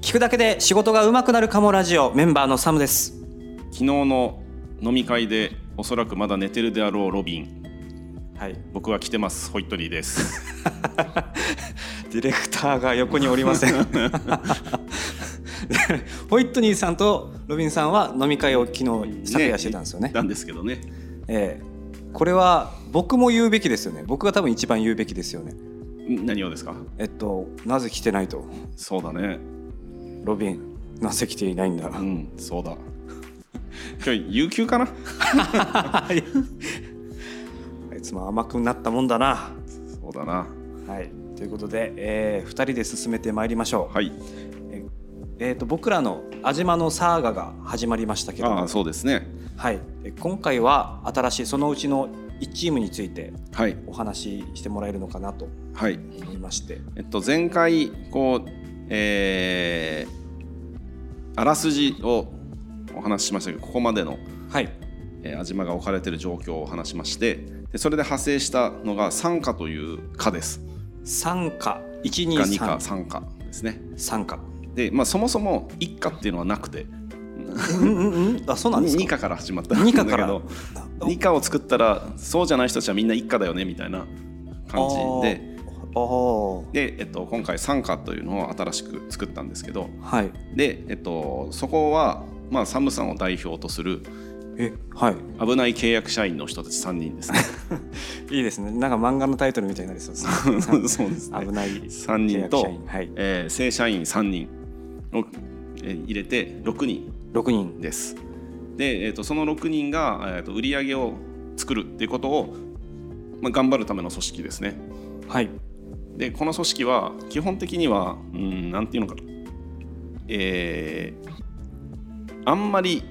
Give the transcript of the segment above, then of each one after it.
聞くだけで仕事が上手くなるかもラジオメンバーのサムです。昨日の飲み会でおそらくまだ寝てるであろうロビン。はい。僕は来てます。ホイットリーです。ディレクターが横におりません。ホイットニーさんとロビンさんは飲み会を昨日昨夜してたんですよね。なんですけどね。ええ。これは僕も言うべきですよね。僕が多分一番言うべきですよね。ん？何をですか？えっとなぜ来てないと。そうだねロビンなぜ来ていないんだ。うんそうだ。今日有給かな？あいつも甘くなったもんだな。そうだな。はい。ということで、え2人で進めてまいりましょう、はい。えー、と僕らの安島のサーガが始まりましたけども。ああそうですね。はい、え今回は新しいそのうちの1チームについてはい。お話ししてもらえるのかなとはい。思いまして。えっと前回こうえーあらすじをお話ししましたけどここまでのはい。えー、安島が置かれている状況を話しましてでそれで派生したのが参加という課です。参加が2課123参加ですね。参加で、まあ、そもそも一課っていうのはなくて。あそうなんですか？2課から始まったんだけど2課を作ったらそうじゃない人たちはみんな一課だよねみたいな感じでで、えっと、今回参加というのを新しく作ったんですけどはい。で、えっと、そこは、まあ、サムさんを代表とするえはい。危ない契約社員の人たち3人ですね。いいですね。なんか漫画のタイトルみたいになりそうですね。そうですね。危ない3人契約と社員。はい。えー正社員3人を、えー入れて6人。6人。です。で、えー、とその6人が、えー、と売り上げを作るっていうことを、まあ、頑張るための組織ですね。はいでこの組織は基本的にはうんなんていうのかな、えーあんまり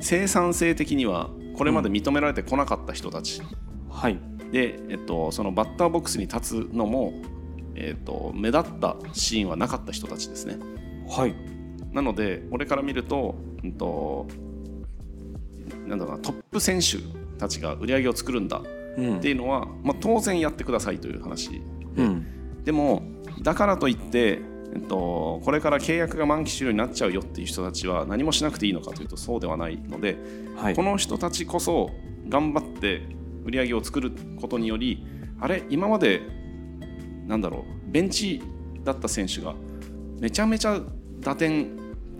生産性的にはこれまで認められてこなかった人たち、はい。で、えっと、そのバッターボックスに立つのも、えっと、目立ったシーンはなかった人たちですね。はい。なので俺から見ると,、うん、となんだろうなトップ選手たちが売り上げを作るんだうんっていうのは、まあ、当然やってくださいという話うんでもだからといって、えっと、これから契約が満期終了になっちゃうよっていう人たちは何もしなくていいのかというとそうではないので、はい。この人たちこそ頑張って売り上げを作ることによりあれ今までなんだろうベンチだった選手がめちゃめちゃ打点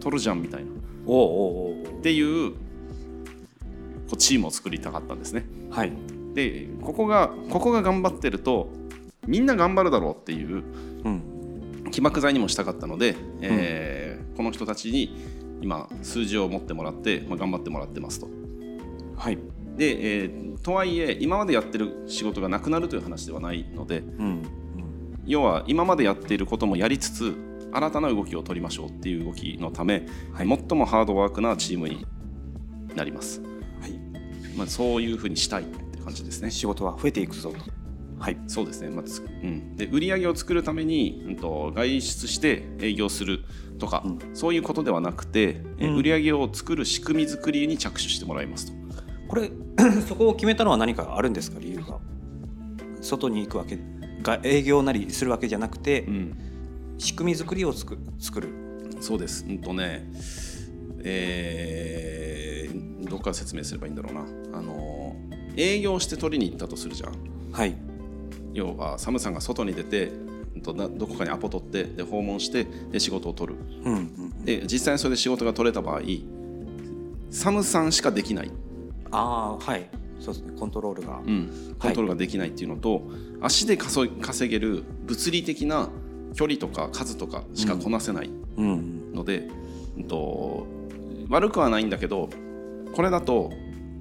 取るじゃんみたいな。おうおうおうおっていうこうチームを作りたかったんですね。うはい。でここがここが頑張ってるとみんな頑張るだろうっていううん。起爆剤にもしたかったので、えーこの人たちに今数字を持ってもらって、まあ、頑張ってもらってますと。はい。で、えーとはいえ今までやってる仕事がなくなるという話ではないのでうん。要は今までやっていることもやりつつ新たな動きを取りましょうっていう動きのため、はい。最もハードワークなチームになります。はい。まあ、そういうふうにしたいって感じですね。仕事は増えていくぞとはい。そうですね、まあつうん、で売り上げを作るために、うん、と外出して営業するとか、うん。そういうことではなくて、えうん。売り上げを作る仕組み作りに着手してもらいますと。これ そこを決めたのは何かあるんですか？理由が。外に行くわけが営業なりするわけじゃなくて、うん、仕組み作りをつく作る。そうです、うんとねえーどこから説明すればいいんだろうな。あの営業して取りに行ったとするじゃん。はい要はサムさんが外に出てどこかにアポ取ってで訪問してで仕事を取る。うんうん。で実際にそれで仕事が取れた場合サムさんしかできない。ああはい。そうですね。コントロールが、うん、コントロールができないっていうのと、足で稼稼げる物理的な距離とか数とかしかこなせないうん。ので、うんと悪くはないんだけどこれだと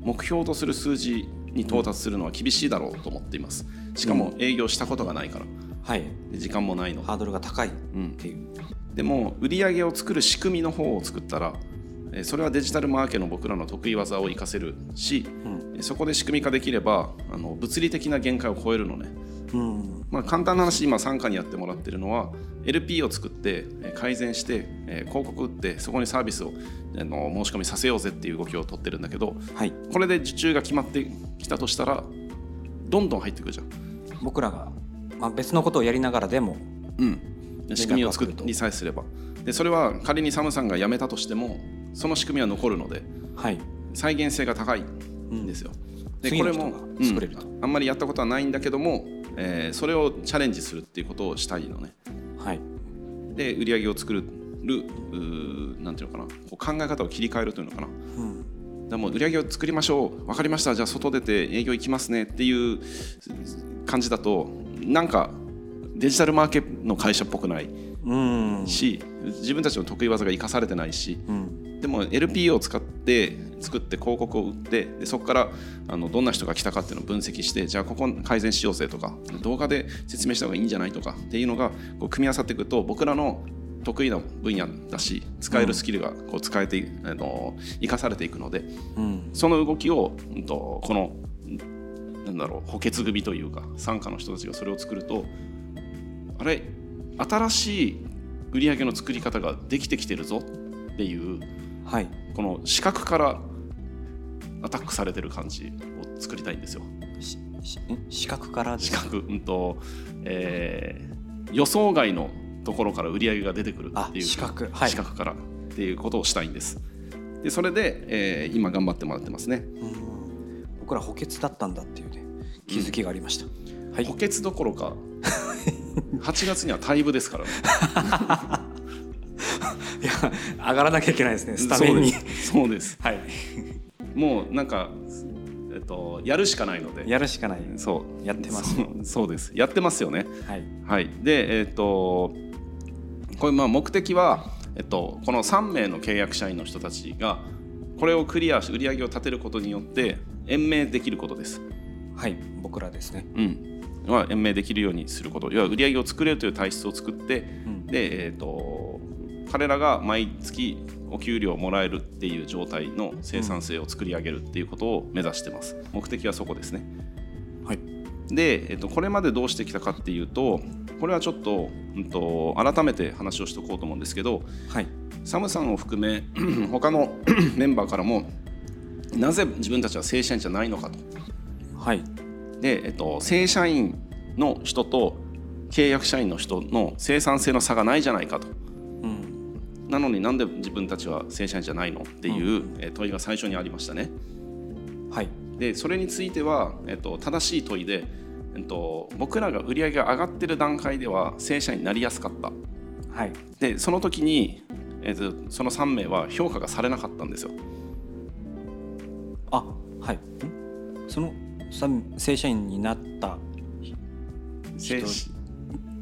目標とする数字に到達するのは厳しいだろうと思っています。しかも営業したことがないから。はい。で時間もないの。ハードルが高い。っうん、ていう。でも売り上げを作る仕組みの方を作ったらえーそれはデジタルマーケの僕らの得意技を活かせるし、うん。えーそこで仕組み化できればあの物理的な限界を超えるのね、うん。まあ、簡単な話今傘下にやってもらってるのは LP を作ってえー改善してえー広告打ってそこにサービスをあの申し込みさせようぜっていう動きを取ってるんだけどはい。これで受注が決まってきたとしたらどんどん入ってくるじゃん。僕らが、まあ、別のことをやりながらでもうん、仕組みを作りさえすれば。でそれは仮にサムさんが辞めたとしてもその仕組みは残るのではい。再現性が高いんですよ。で次のこれも作れると。うん。あんまりやったことはないんだけども、えーそれをチャレンジするっていうことをしたいのね。はい。で売り上げを作るうーなんていうのかな。こう考え方を切り替えるというのかな。うん。でもう売り上げを作りましょう。分かりました。じゃあ外出て営業行きますね。っていう感じだとなんかデジタルマーケの会社っぽくないうん。し自分たちの得意技が生かされてないしうんでも LP を使って作って広告を売ってでそこからあのどんな人が来たかっていうのを分析してじゃあここ改善しようぜとか動画で説明した方がいいんじゃないとかっていうのがこう組み合わさっていくと僕らの得意な分野だし使えるスキルがこう使えていあの生かされていくのでうん。その動きを、うんとこのなんだろう補欠組というか傘下の人たちがそれを作るとあれ新しい売り上げの作り方ができてきてるぞっていうはい。この視覚からアタックされてる感じを作りたいんですよ。視覚から視覚、うんとえー予想外のところから売り上げが出てくるあっていう視覚はい。視覚からっていうことをしたいんです。でそれで、えー今頑張ってもらってますね。うん。僕ら補欠だったんだっていうね気づきがありました、はい。補欠どころか 8月には退部ですからね 上がらなきゃいけないですねスタメンに。そうです。はい。もうなんか、えっと、やるしかないので。やるしかない。そう。やってます。そうです。やってますよね。はい。はい。でえっとこれまあ目的は、えっと、この3名の契約社員の人たちがこれをクリアし売り上げを立てることによって延命できることです。はい。僕らですね。うん。は延命できるようにすること。要は売り上げを作れるという体質を作ってうん。で、えー、と彼らが毎月お給料をもらえるっていう状態の生産性を作り上げるっていうことを目指してます。目的はそこですね。はい。で、えー、とこれまでどうしてきたかっていうとこれはちょっと,、うん、と改めて話をしておこうと思うんですけどはい。サムさんを含め 他の メンバーからもなぜ自分たちは正社員じゃないのかと。はい。で、えっと、正社員の人と契約社員の人の生産性の差がないじゃないかと。うんなのになんで自分たちは正社員じゃないのっていうえー問いが最初にありましたね。はい。でそれについては、えっと、正しい問いで、えっと、僕らが売り上げが上がってる段階では正社員になりやすかった。はい。でその時に、えっと、その3名は評価がされなかったんですよ。あはい。ん？そのさ正社員になった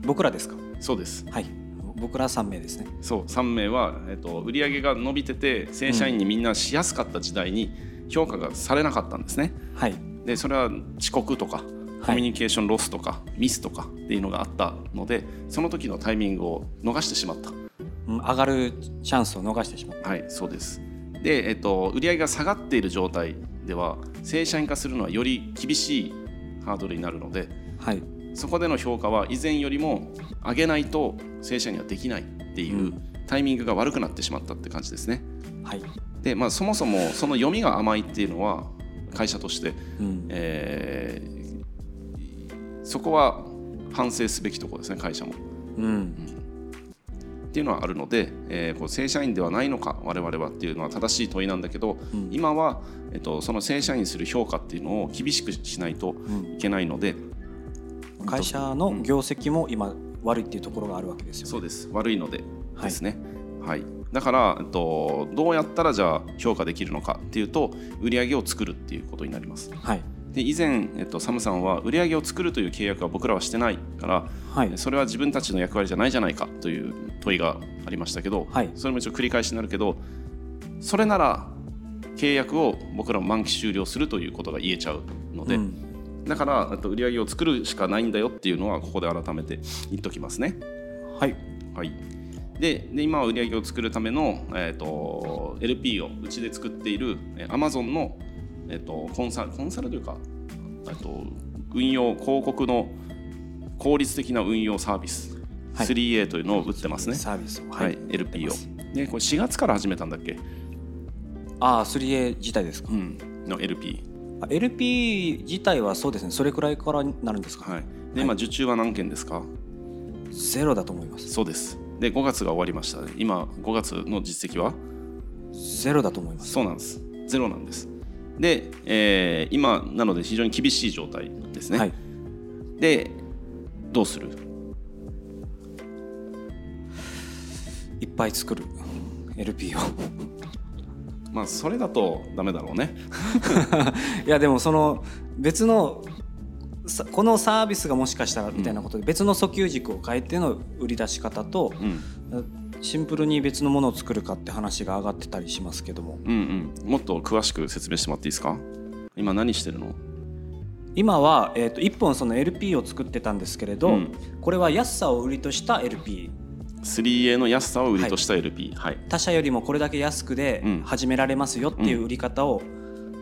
僕らですか？そうです。はい僕ら3名ですね。そう3名は、えっと、売り上げが伸びてて正社員にみんなしやすかった時代に評価がされなかったんですね。はい。でそれは遅刻とかコミュニケーションロスとか、ミスとかっていうのがあったのでその時のタイミングを逃してしまった。うん上がるチャンスを逃してしまった。はいそうです。で、えっと、売上が下がっている状態では正社員化するのはより厳しいハードルになるのではいそこでの評価は以前よりも上げないと正社員にはできないっていううん。タイミングが悪くなってしまったって感じですね。はい。で、まあ、そもそもその読みが甘いっていうのは会社としてうん。えーそこは反省すべきところですね会社も。うん。っていうのはあるので、えーこう正社員ではないのか我々はっていうのは正しい問いなんだけど、うん。今は、えっと、その正社員にする評価っていうのを厳しくしないとうん。いけないので、会社の業績も今悪いっていうところがあるわけですよね。そうです。悪いのではいですね。はい。だから、えっと、どうやったらじゃあ評価できるのかっていうと売り上げを作るっていうことになります。はい。で以前、えっと、サムさんは売り上げを作るという契約は僕らはしてないからはい。それは自分たちの役割じゃないじゃないかという問いがありましたけど、はい。それも一応繰り返しになるけどそれなら契約を僕らも満期終了するということが言えちゃうので、うんだからあと売り上げを作るしかないんだよっていうのはここで改めて言っときますね。はい。はい、でで今は売り上げを作るための、えー、と LP をうちで作っているえー Amazon の、えー、とコンサルコンサルというかえーと運用広告の効率的な運用サービス、はい。3A というのを売ってますね。サービスを。はい、LP を。でこれ4月から始めたんだっけ、ああ 3A 自体ですか、うん、の LP。あ LP 自体はそうですね。それくらいからなるんですか、はい、で今受注は何件ですか？ゼロだと思います。そうです。で5月が終わりました今5月の実績は？ゼロだと思います。そうなんです。ゼロなんです。で、えー今なので非常に厳しい状態ですね、はい。でどうする？いっぱい作る。LP をまあそれだとダメだろうね。いやでもその別のさこのサービスがもしかしたらみたいなことで別の訴求軸を変えての売り出し方とうん。シンプルに別のものを作るかって話が上がってたりしますけども。うんうん。もっと詳しく説明してもらっていいですか？今何してるの？今は、えー、と1本その LP を作ってたんですけれど、うん。これは安さを売りとした LP 3A の安さを売りとした LP はい、他社よりもこれだけ安くでうん。始められますよっていう売り方を、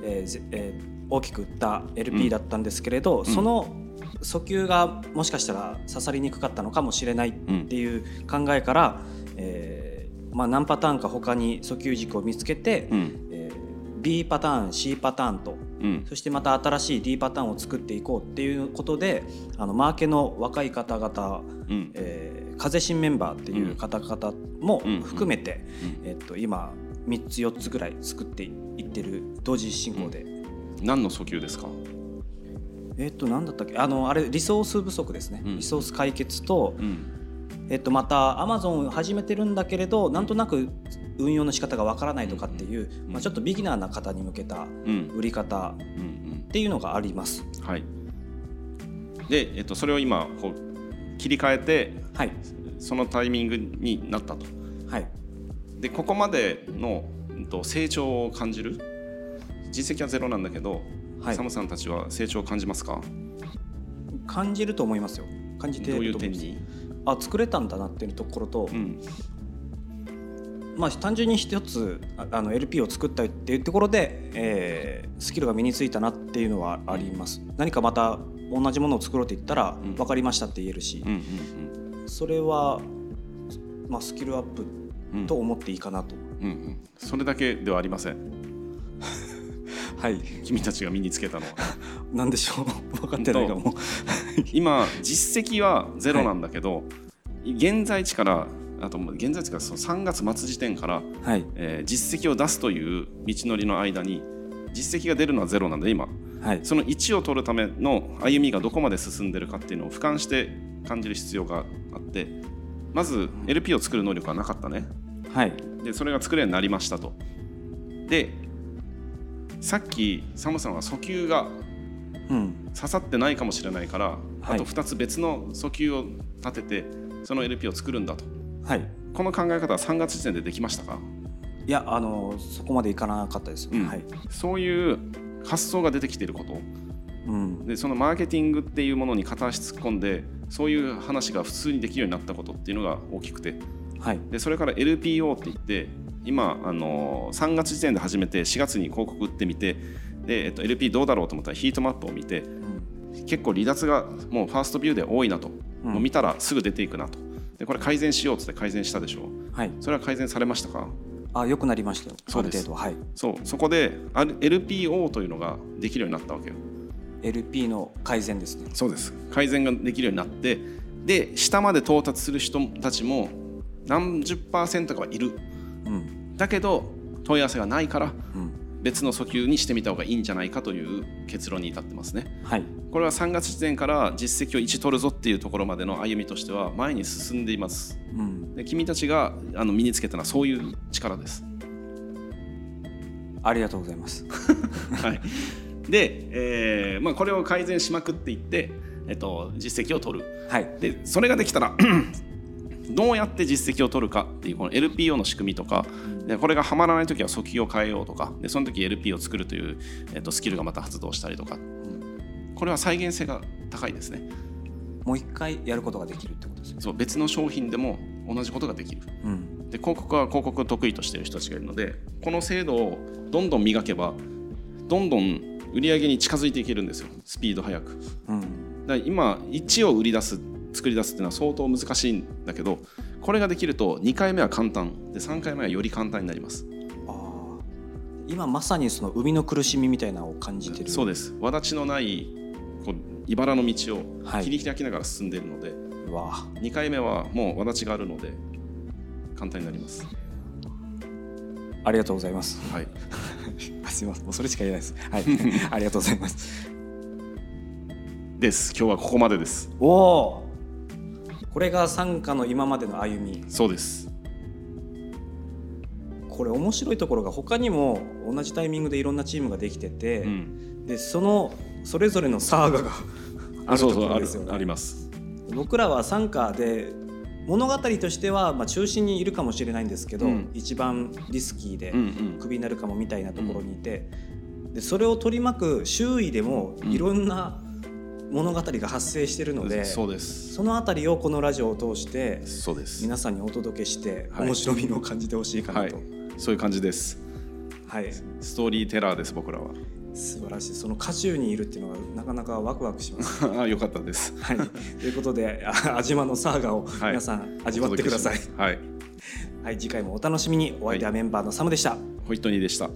えーぜえー大きく売った LP だったんですけれど、その訴求がもしかしたら刺さりにくかったのかもしれないっていう考えから、えーまあ、何パターンか他に訴求軸を見つけて、うん。えー B パターン C パターンとうん。そしてまた新しい D パターンを作っていこうっていうことであのマーケの若い方々、うん。えー風新メンバーっていう方々もうん含めて、うん。えっと、今3つ4つぐらい作っていってる同時進行で、何の訴求ですか？えっと何だったっけ？あのあれリソース不足ですね、うん。リソース解決と、うん。えっと、またアマゾンを始めてるんだけれどなんとなく運用の仕方がわからないとかっていう、まあ、ちょっとビギナーな方に向けたうん。売り方うんっていうのがあります。うんはい。で、えっと、それを今こう切り替えてはい、そのタイミングになったと。はい。でここまでの、うんと、成長を感じる？実績はゼロなんだけど、はい。サムさんたちは成長を感じますか？感じると思いますよ。感じてどういると思います。う点に、あ作れたんだなっていうところと、うん。まあ、単純に一つああの LP を作ったっていうところで、えースキルが身についたなっていうのはあります。何かまた同じものを作ろうって言ったらうん。分かりましたって言えるしうんう、んそれは、まあ、スキルアップうん。うんと思っていいかなと、うんうん。それだけではありません。はい。君たちが身につけたのは。なんでしょう？分かってないかも。今実績はゼロなんだけど、現在地からあと現在地からその3月末時点から、はい。えー実績を出すという道のりの間に実績が出るのはゼロなんで今はい。その1を取るための歩みがどこまで進んでるかっていうのを俯瞰して感じる必要があってまず LP を作る能力はなかったね。はい。でそれが作れるようになりましたと。でさっきサムさんは訴求がうん。刺さってないかもしれないから、はい。あと2つ別の訴求を立ててその LP を作るんだと。はい。この考え方は3月時点でできましたか、いやあのそこまでいかなかったです、うん。はい、そういう発想が出てきていること。うん、でそのマーケティングっていうものに片足突っ込んでそういう話が普通にできるようになったことっていうのが大きくて。はい。でそれから LPO って言って今あの3月時点で始めて4月に広告打ってみてで、えっと、LP どうだろうと思ったらヒートマップを見てうん。結構離脱がもうファーストビューで多いなと、うん。もう見たらすぐ出ていくなと。でこれ改善しようっつって改善したでしょ。はい。それは改善されましたか？あ良くなりましたよ。そうです。ある程度は。い。そう。そこで LPO というのができるようになったわけよ。LP の改善ですね。そうです。改善ができるようになってで下まで到達する人たちも何十パーセントかはいる。うん。だけど問い合わせがないからうん別の訴求にしてみた方がいいんじゃないかという結論に至ってますね。はい。これは3月時点から実績を1取るぞっていうところまでの歩みとしては前に進んでいます。うん。で君たちがあの身につけたのはそういう力です。ありがとうございます。はい、で、えーまあ、これを改善しまくっていって、えっと、実績を取る。はい。でそれができたらどうやって実績を取るかっていうこの LPO の仕組みとかでこれがはまらない時は訴求を変えようとかでその時 LP を作るという、えっと、スキルがまた発動したりとか。これは再現性が高いですね。もう一回やることができるってことですね。そう別の商品でも同じことができる。うん。で広告は広告を得意としている人たちがいるのでこの制度をどんどん磨けばどんどん売り上げに近づいていけるんですよ。スピード速く。うん。だから今1を売り出す作り出すっていうのは相当難しいんだけどこれができると2回目は簡単。で3回目はより簡単になります。今まさにその生みの苦しみみたいなのを感じてる。そうです。轍のないこう茨の道をはい。切り開きながら進んでいるので、うわ2回目はもう轍があるので簡単になります。ありがとうございます。はい。すみません。もうそれしか言えないです。はい。ありがとうございます。です。今日はここまでです。おおこれが参加の今までの歩み。そうです。これ面白いところが他にも同じタイミングでいろんなチームができてて、うん、でそのそれぞれのサーガがあるとこそうそうあるろですよねあります。僕らは参加で物語としてはまあ中心にいるかもしれないんですけど、うん。一番リスキーでうんうん。クビになるかもみたいなところにいて、でそれを取り巻く周囲でもうん。いろんな物語が発生してるので、そうです。そのあたりをこのラジオを通してそうです。皆さんにお届けしてはい。面白みを感じてほしいかなと、はい。そういう感じです。はい。ストーリーテラーです僕らは。素晴らしい。その渦中にいるっていうのがなかなかワクワクします。あよかったです。はい、ということであ安島のサーガをはい。皆さん味わってください。はい。はい、次回もお楽しみに。お相手はメンバーのサムでした。ホイットニーでした